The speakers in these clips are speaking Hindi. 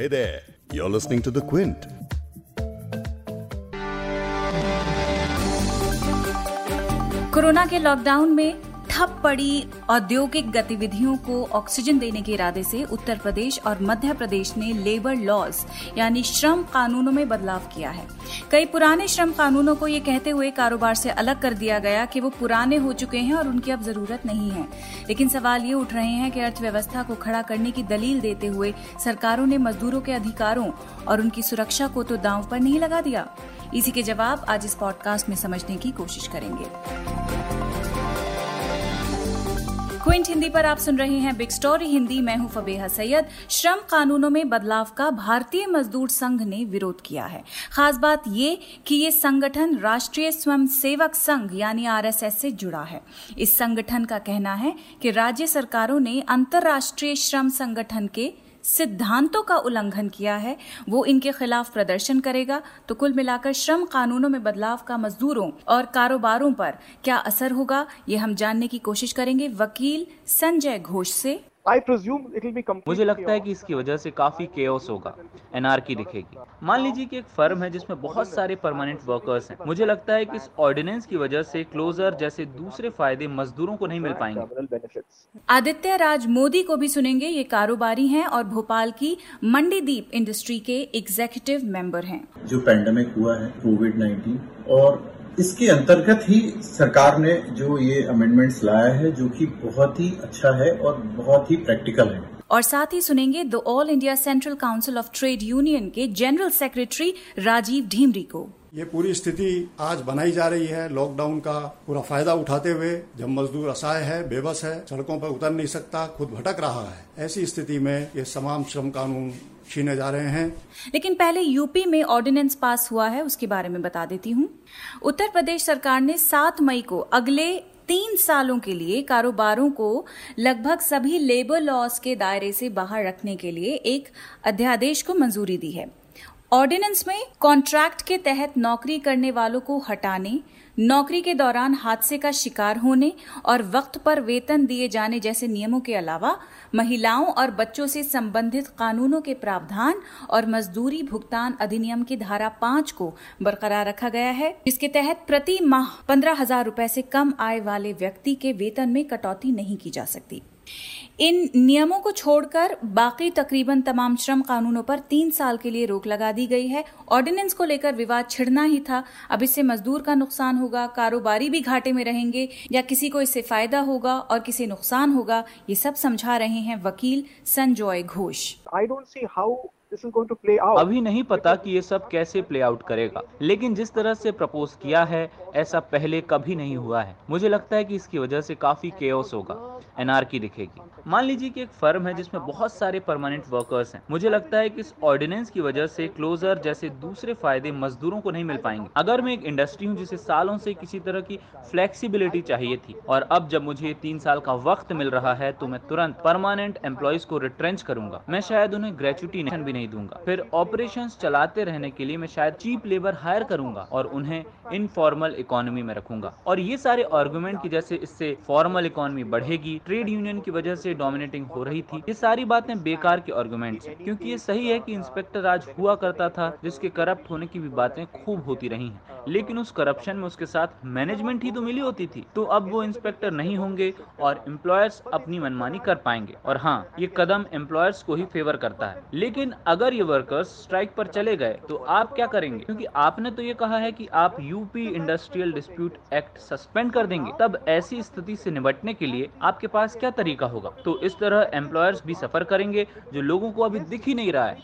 Hey there, you're listening to The Quint. Corona के लॉकडाउन में ठप पड़ी औद्योगिक गतिविधियों को ऑक्सीजन देने के इरादे से उत्तर प्रदेश और मध्य प्रदेश ने लेबर लॉज, यानी श्रम कानूनों में बदलाव किया है। कई पुराने श्रम कानूनों को ये कहते हुए कारोबार से अलग कर दिया गया कि वो पुराने हो चुके हैं और उनकी अब ज़रूरत नहीं है। लेकिन सवाल ये उठ रहे हैं कि अर्थव्यवस्था को खड़ा करने की दलील देते हुए सरकारों ने मजदूरों के अधिकारों और उनकी सुरक्षा को तो दांव पर नहीं लगा दिया। इसी के जवाब आज इस पॉडकास्ट में समझने की कोशिश करेंगे। क्विंट हिंदी पर आप सुन रहे हैं बिग स्टोरी हिंदी। मैं हूँ फबेहा सैयद। श्रम कानूनों में बदलाव का भारतीय मजदूर संघ ने विरोध किया है। खास बात ये कि ये संगठन राष्ट्रीय स्वयं सेवक संघ यानी आरएसएस से जुड़ा है। इस संगठन का कहना है कि राज्य सरकारों ने अंतर्राष्ट्रीय श्रम संगठन के सिद्धांतों का उल्लंघन किया है, वो इनके खिलाफ प्रदर्शन करेगा। तो कुल मिलाकर श्रम कानूनों में बदलाव का मजदूरों और कारोबारों पर क्या असर होगा, ये हम जानने की कोशिश करेंगे। वकील संजय घोष से। मुझे लगता है कि इसकी वजह से काफ़ी केओस होगा. एनआरकी दिखेगी. मान लीजिए कि एक फर्म है जिसमें बहुत सारे परमानेंट वर्कर्स हैं. मुझे लगता है कि इस ऑर्डिनेंस की वजह से क्लोजर जैसे दूसरे फ़ायदे मजदूरों को नहीं मिल पाएँगे. आदित्य राज मोदी को भी सुनेंगे. ये कारोबारी हैं और भोपाल की मंडीदीप इंडस्ट्री के एग्जीक्यूटिव मेंबर हैं. जो पेंडेमिक हुआ है कोविड नाइन्टीन और इसके अंतर्गत ही सरकार ने जो ये अमेंडमेंट्स लाया है जो कि बहुत ही अच्छा है और बहुत ही प्रैक्टिकल है। और साथ ही सुनेंगे the all India central council of trade union के जनरल सेक्रेटरी राजीव ढीमरी को। ये पूरी स्थिति आज बनाई जा रही है लॉकडाउन का पूरा फ़ायदा उठाते हुए। जब मजदूर असहाय है बेबस है सड़कों पर उतर नहीं सकता खुद भटक रहा है। ऐसी स्थिति में ये तमाम श्रम कानून छीने जा रहे हैं। लेकिन पहले यूपी में ऑर्डिनेंस पास हुआ है, उसके बारे में बता देती हूँ। उत्तर प्रदेश सरकार ने सात मई को अगले तीन सालों के लिए कारोबारों को लगभग सभी लेबर लॉस के दायरे से बाहर रखने के लिए एक अध्यादेश को मंजूरी दी है। ऑर्डिनेंस में कॉन्ट्रैक्ट के तहत नौकरी करने वालों को हटाने नौकरी के दौरान हादसे का शिकार होने और वक्त पर वेतन दिए जाने जैसे नियमों के अलावा महिलाओं और बच्चों से संबंधित कानूनों के प्रावधान और मजदूरी भुगतान अधिनियम की धारा पाँच को बरकरार रखा गया है। जिसके तहत प्रति माह पंद्रह हज़ार रूपए से कम आय वाले व्यक्ति के वेतन में कटौती नहीं की जा सकती। इन नियमों को छोड़कर बाकी तकरीबन तमाम श्रम कानूनों पर तीन साल के लिए रोक लगा दी गई है। ऑर्डिनेंस को लेकर विवाद छिड़ना ही था। अब इससे मजदूर का नुकसान होगा, कारोबारी भी घाटे में रहेंगे, या किसी को इससे फ़ायदा होगा और किसी नुकसान होगा, ये सब समझा रहे हैं वकील Sanjoy Ghosh. I don't see how अभी नहीं पता कि ये सब कैसे प्ले आउट करेगा। लेकिन जिस तरह से प्रपोज किया है, ऐसा पहले कभी नहीं हुआ है। मुझे लगता है कि इसकी वजह से काफ़ी केओस होगा। एनआरकी दिखेगी। मान लीजिए कि एक फर्म है जिसमें बहुत सारे परमानेंट वर्कर्स हैं। मुझे लगता है कि इस ऑर्डिनेंस की वजह से क्लोजर जैसे दूसरे फ़ायदे मजदूरों को नहीं मिल पाएँगे। अगर मैं एक इंडस्ट्री हूँ जिसे सालों से किसी तरह की फ्लेक्सिबिलिटी चाहिए थी, और अब जब मुझे तीन साल का वक्त मिल रहा है तो मैं तुरंत परमानेंट एम्प्लॉयज़ को रिट्रेंच करूँगा। मैं शायद उन्हें ग्रेचुटी भी नहीं दूँगा। फिर ऑपरेशन चलाते रहने के लिए मैं शायद चीप लेबर हायर करूँगा और उन्हें इनफॉर्मल इकोनॉमी में रखूँगा। और ये सारे आर्गूमेंट की जैसे इससे फॉर्मल इकोनॉमी बढ़ेगी ट्रेड यूनियन की वजह से डोमिनेटिंग हो रही थी, ये सारी बातें बेकार के आर्गूमेंट क्योंकि ये सही है कि इंस्पेक्टर आज हुआ करता था, जिसके करप्ट होने की भी बातें खूब होती रही हैं। लेकिन उस करप्शन में उसके साथ मैनेजमेंट ही तो मिली होती थी। तो अब वो इंस्पेक्टर नहीं होंगे और एम्प्लॉयर्स अपनी मनमानी कर पाएँगे। और हाँ ये कदम एम्प्लॉयर्स को ही फेवर करता है। लेकिन अगर ये वर्कर्स स्ट्राइक पर चले गए तो आप क्या करेंगे? क्योंकि आपने तो ये कहा है कि आप UP industrial dispute act suspend कर देंगे। तब ऐसी स्थिति से निपटने के लिए आपके पास क्या तरीका होगा? तो इस तरह एम्प्लॉयर्स भी सफ़र करेंगे, जो लोगों को अभी दिख ही नहीं रहा है।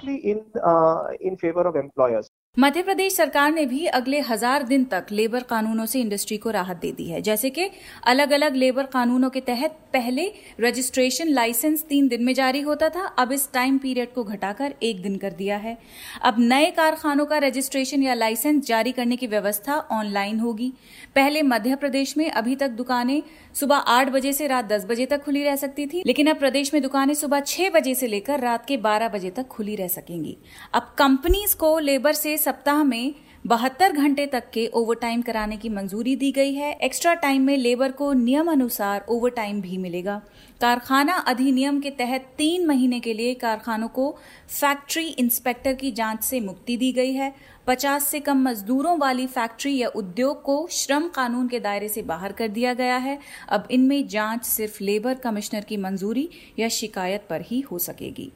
In favour of employers Madhya Pradesh सरकार ने भी अगले हज़ार दिन तक लेबर कानूनों से इंडस्ट्री को राहत दे दी है। जैसे कि अलग अलग लेबर कानूनों के तहत पहले रजिस्ट्रेशन लाइसेंस तीन दिन में जारी होता था, अब इस टाइम पीरियड को घटाकर एक दिन कर दिया है। अब नए कारखानों का रजिस्ट्रेशन या लाइसेंस जारी करने की व्यवस्था ऑनलाइन होगी। पहले मध्य प्रदेश में अभी तक दुकानें सुबह आठ बजे से रात दस बजे तक खुली रह सकती थी, लेकिन अब प्रदेश में दुकानें सुबह छह बजे से लेकर रात के बारह बजे तक खुली रह सकेंगी। अब कंपनीज़ को लेबर से सप्ताह में बहत्तर घंटे तक के ओवरटाइम कराने की मंजूरी दी गई है। एक्स्ट्रा टाइम में लेबर को नियम अनुसार ओवरटाइम भी मिलेगा। कारखाना अधिनियम के तहत तीन महीने के लिए कारखानों को फैक्ट्री इंस्पेक्टर की जाँच से मुक्ति दी गई है। पचास से कम मजदूरों वाली फैक्ट्री या उद्योग को श्रम कानून के दायरे से बाहर कर दिया गया है। अब इनमें जाँच सिर्फ़ लेबर कमिश्नर की मंजूरी या शिकायत पर ही हो सकेगी।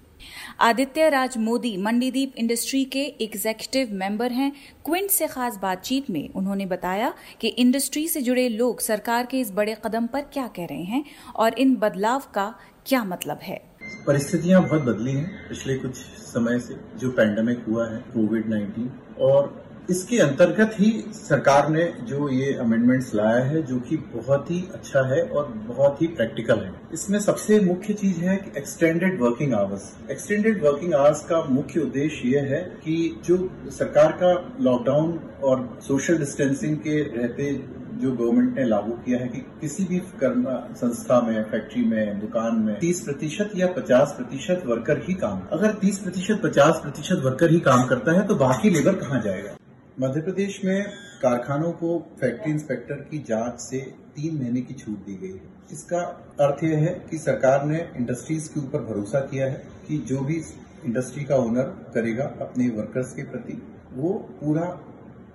आदित्य राज मोदी मंडीदीप इंडस्ट्री के एग्जेक्यूटिव मेंबर हैं। क्विंट से खास बातचीत में उन्होंने बताया कि इंडस्ट्री से जुड़े लोग सरकार के इस बड़े कदम पर क्या कह रहे हैं और इन बदलाव का क्या मतलब है। परिस्थितियाँ बहुत बदली हैं पिछले कुछ समय से, जो पैंडमिक हुआ है कोविड 19 और इसके अंतर्गत ही सरकार ने जो ये अमेंडमेंट्स लाया है, जो कि बहुत ही अच्छा है और बहुत ही प्रैक्टिकल है। इसमें सबसे मुख्य चीज़ है कि extended working hours extended working hours का मुख्य उद्देश्य ये है कि जो सरकार का लॉकडाउन और सोशल डिस्टेंसिंग के रहते जो गवर्नमेंट ने लागू किया है कि किसी भी संस्था में फैक्ट्री में, दुकान में 30 प्रतिशत या 50 प्रतिशत वर्कर ही काम। अगर 30 प्रतिशत 50 प्रतिशत वर्कर ही काम करता है तो बाकी लेबर कहाँ जाएगा? मध्य प्रदेश में कारखानों को फैक्ट्री इंस्पेक्टर की जाँच से तीन महीने की छूट दी गई है। इसका अर्थ यह है कि सरकार ने इंडस्ट्रीज़ के ऊपर भरोसा किया है कि जो भी इंडस्ट्री का ओनर करेगा अपने वर्कर्स के प्रति, वो पूरा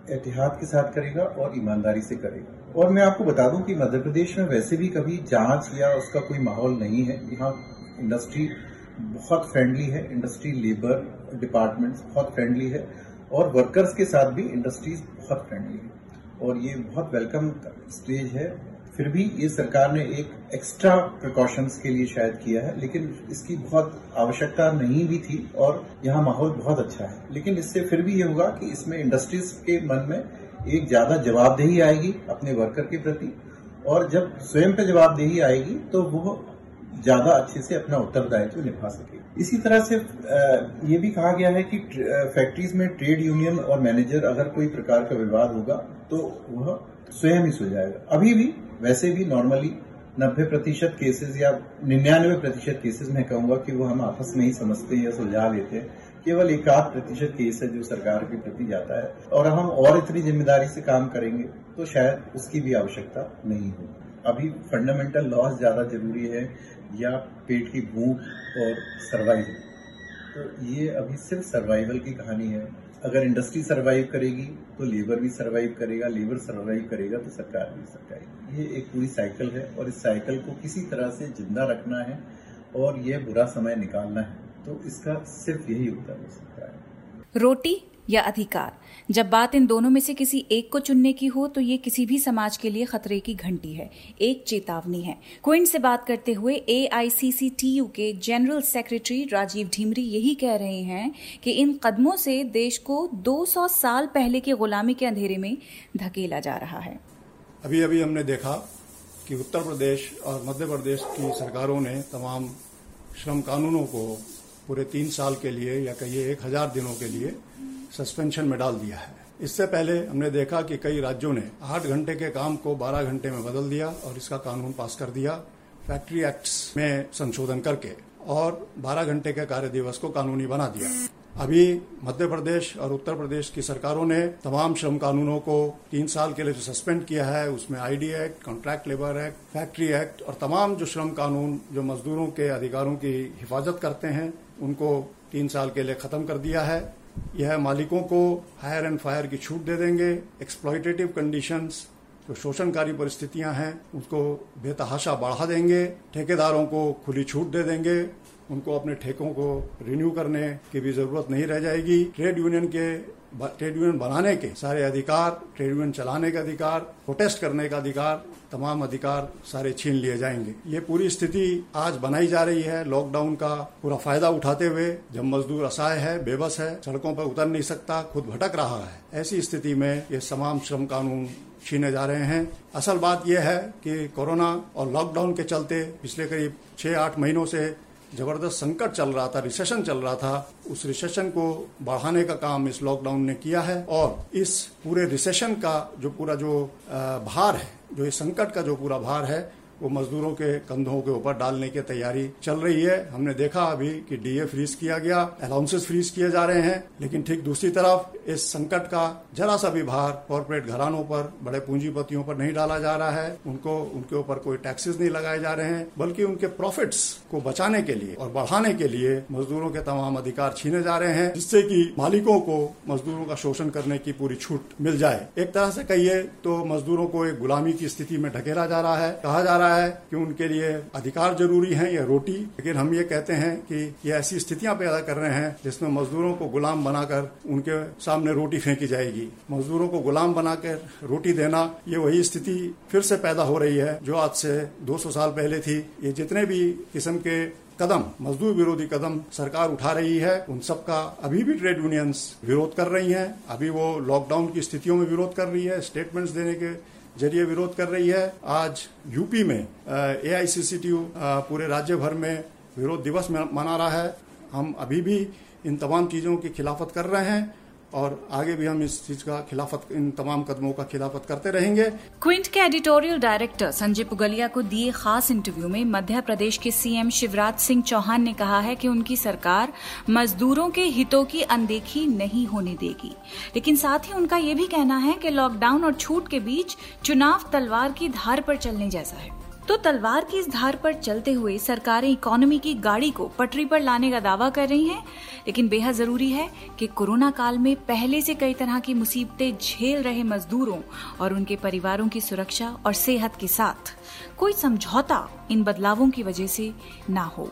एहतियात के साथ करेगा और ईमानदारी से करेगा। और मैं आपको बता दूँ कि मध्य प्रदेश में वैसे भी कभी जाँच या उसका कोई माहौल नहीं है। यहाँ इंडस्ट्री बहुत फ्रेंडली है, इंडस्ट्री लेबर डिपार्टमेंट्स बहुत फ्रेंडली है। और वर्कर्स के साथ भी इंडस्ट्रीज़ बहुत फ्रेंडली है। और ये बहुत वेलकम स्टेज है। फिर भी ये सरकार ने एक एक्स्ट्रा प्रिकॉशंस के लिए शायद किया है, लेकिन इसकी बहुत आवश्यकता नहीं भी थी और यहाँ माहौल बहुत अच्छा है। लेकिन इससे फिर भी ये होगा कि इसमें इंडस्ट्रीज़ के मन में एक ज़्यादा जवाबदेही आएगी अपने वर्कर के प्रति और जब स्वयं पे जवाबदेही आएगी तो वो ज़्यादा अच्छे से अपना उत्तरदायित्व निभा सके। इसी तरह से ये भी कहा गया है कि फैक्ट्रीज में ट्रेड यूनियन और मैनेजर अगर कोई प्रकार का विवाद होगा तो वह स्वयं ही सुलझाएगा। अभी भी, वैसे भी नॉर्मली नब्बे प्रतिशत केसेस या निन्यानवे प्रतिशत केसेस मैं कहूँगा कि वो हम आपस में ही समझते हैं या सुलझा लेते हैं। केवल एक आध प्रतिशत केस है जो सरकार के प्रति जाता है और हम और इतनी ज़िम्मेदारी से काम करेंगे तो शायद उसकी भी आवश्यकता नहीं होगी। अभी फंडामेंटल लॉस ज़्यादा ज़रूरी है या पेट की भूख और सर्वाइवल तो ये अभी सिर्फ़ सर्वाइवल की कहानी है। अगर इंडस्ट्री सर्वाइव करेगी तो लेबर भी सर्वाइव करेगा लेबर सर्वाइव करेगा तो सरकार भी सरकार ये एक पूरी साइकिल है और इस साइकिल को किसी तरह से ज़िंदा रखना है और ये बुरा समय निकालना है। तो इसका सिर्फ़ यही उत्तर हो सकता है। रोटी या अधिकार। जब बात इन दोनों में से किसी एक को चुनने की हो तो ये किसी भी समाज के लिए खतरे की घंटी है, एक चेतावनी है। क्विंट से बात करते हुए एआईसीसीटीयू के जनरल सेक्रेटरी राजीव ढीमरी यही कह रहे हैं कि इन कदमों से देश को 200 साल पहले के गुलामी के अंधेरे में धकेला जा रहा है। अभी अभी हमने देखा कि उत्तर प्रदेश और मध्य प्रदेश की सरकारों ने तमाम श्रम कानूनों को पूरे तीन साल के लिए या कहिए एक हज़ार दिनों के लिए सस्पेंशन में डाल दिया है। इससे पहले हमने देखा कि कई राज्यों ने आठ घंटे के काम को बारह घंटे में बदल दिया और इसका कानून पास कर दिया फैक्ट्री एक्ट्स में संशोधन करके और 12 घंटे के कार्य दिवस को कानूनी बना दिया। अभी मध्य प्रदेश और उत्तर प्रदेश की सरकारों ने तमाम श्रम कानूनों को तीन साल के लिए जो सस्पेंड किया है, उसमें ID act, contract labour act, factory act और तमाम जो श्रम कानून जो मजदूरों के अधिकारों की हिफाजत करते हैं, उनको तीन साल के लिए खत्म कर दिया है। यह मालिकों को हायर एंड फायर की छूट दे देंगे। एक्सप्लॉयटेटिव कंडीशंस जो शोषणकारी परिस्थितियाँ हैं उसको बेतहाशा बढ़ा देंगे। ठेकेदारों को खुली छूट दे देंगे। उनको अपने ठेकों को रिन्यू करने की भी ज़रूरत नहीं रह जाएगी। ट्रेड यूनियन के ट्रेड यूनियन बनाने के सारे अधिकार ट्रेड यूनियन चलाने का अधिकार प्रोटेस्ट करने का अधिकार, तमाम अधिकार सारे छीन लिए जाएँगे। ये पूरी स्थिति आज बनाई जा रही है। लॉकडाउन का पूरा फ़ायदा उठाते हुए जब मजदूर असहाय है, बेबस है, सड़कों पर उतर नहीं सकता, खुद भटक रहा है। ऐसी स्थिति में ये तमाम श्रम कानून छीने जा रहे हैं। असल बात यह है कि कोरोना और लॉकडाउन के चलते पिछले करीब छह आठ महीनों से ज़बरदस्त संकट चल रहा था रिसेशन चल रहा था, उस रिसेशन को बढ़ाने का काम इस लॉकडाउन ने किया है और इस पूरे रिसेशन का जो पूरा जो भार है, जो इस संकट का जो पूरा भार है वो मजदूरों के कंधों के ऊपर डालने की तैयारी चल रही है। हमने देखा अभी कि डीए फ्रीज किया गया अलाउंसेस फ्रीज किए जा रहे हैं, लेकिन ठीक दूसरी तरफ़ इस संकट का जरा सा भी भार कॉरपोरेट घरानों पर, बड़े पूंजीपतियों पर नहीं डाला जा रहा है। उनको, उनके ऊपर कोई टैक्सेस नहीं लगाए जा रहे हैं, बल्कि उनके प्रॉफिट्स को बचाने के लिए और बढ़ाने के लिए मजदूरों के तमाम अधिकार छीने जा रहे हैं, जिससे कि मालिकों को मजदूरों का शोषण करने की पूरी छूट मिल जाए। एक तरह से कहिए तो मजदूरों को एक गुलामी की स्थिति में ढकेला जा रहा है, कहा जा रहा है कि उनके लिए अधिकार ज़रूरी है या रोटी। लेकिन हम ये कहते हैं कि ये ऐसी स्थितियाँ पैदा कर रहे हैं जिसमें मजदूरों को गुलाम बनाकर उनके सामने रोटी फेंकी जाएगी। मजदूरों को गुलाम बनाकर रोटी देना, ये वही स्थिति फिर से पैदा हो रही है जो आज से 200 साल पहले थी। ये जितने भी किस्म के कदम, मजदूर विरोधी कदम सरकार उठा रही है, उन सब का अभी भी ट्रेड यूनियंस विरोध कर रही हैं। अभी वो लॉकडाउन की स्थितियों में विरोध कर रही है, स्टेटमेंट्स देने के ज़रिए विरोध कर रही है। आज यूपी में ए पूरे राज्य भर में विरोध दिवस मना रहा है। हम अभी भी इन तमाम चीज़ों की खिलाफत कर रहे हैं। और आगे भी हम इस चीज़ का खिलाफत, इन तमाम कदमों का खिलाफत करते रहेंगे। क्विंट के एडिटोरियल डायरेक्टर संजय पुगलिया को दिए खास इंटरव्यू में मध्य प्रदेश के सीएम शिवराज सिंह चौहान ने कहा है कि उनकी सरकार मजदूरों के हितों की अनदेखी नहीं होने देगी। लेकिन साथ ही उनका ये भी कहना है कि लॉकडाउन और छूट के बीच चुनाव तलवार की धार पर चलने जैसा है। तो तलवार की इस धार पर चलते हुए सरकारें इकोनॉमी की गाड़ी को पटरी पर लाने का दावा कर रही हैं, लेकिन बेहद ज़रूरी है कि कोरोना काल में पहले से कई तरह की मुसीबतें झेल रहे मजदूरों और उनके परिवारों की सुरक्षा और सेहत के साथ कोई समझौता इन बदलावों की वजह से ना हो।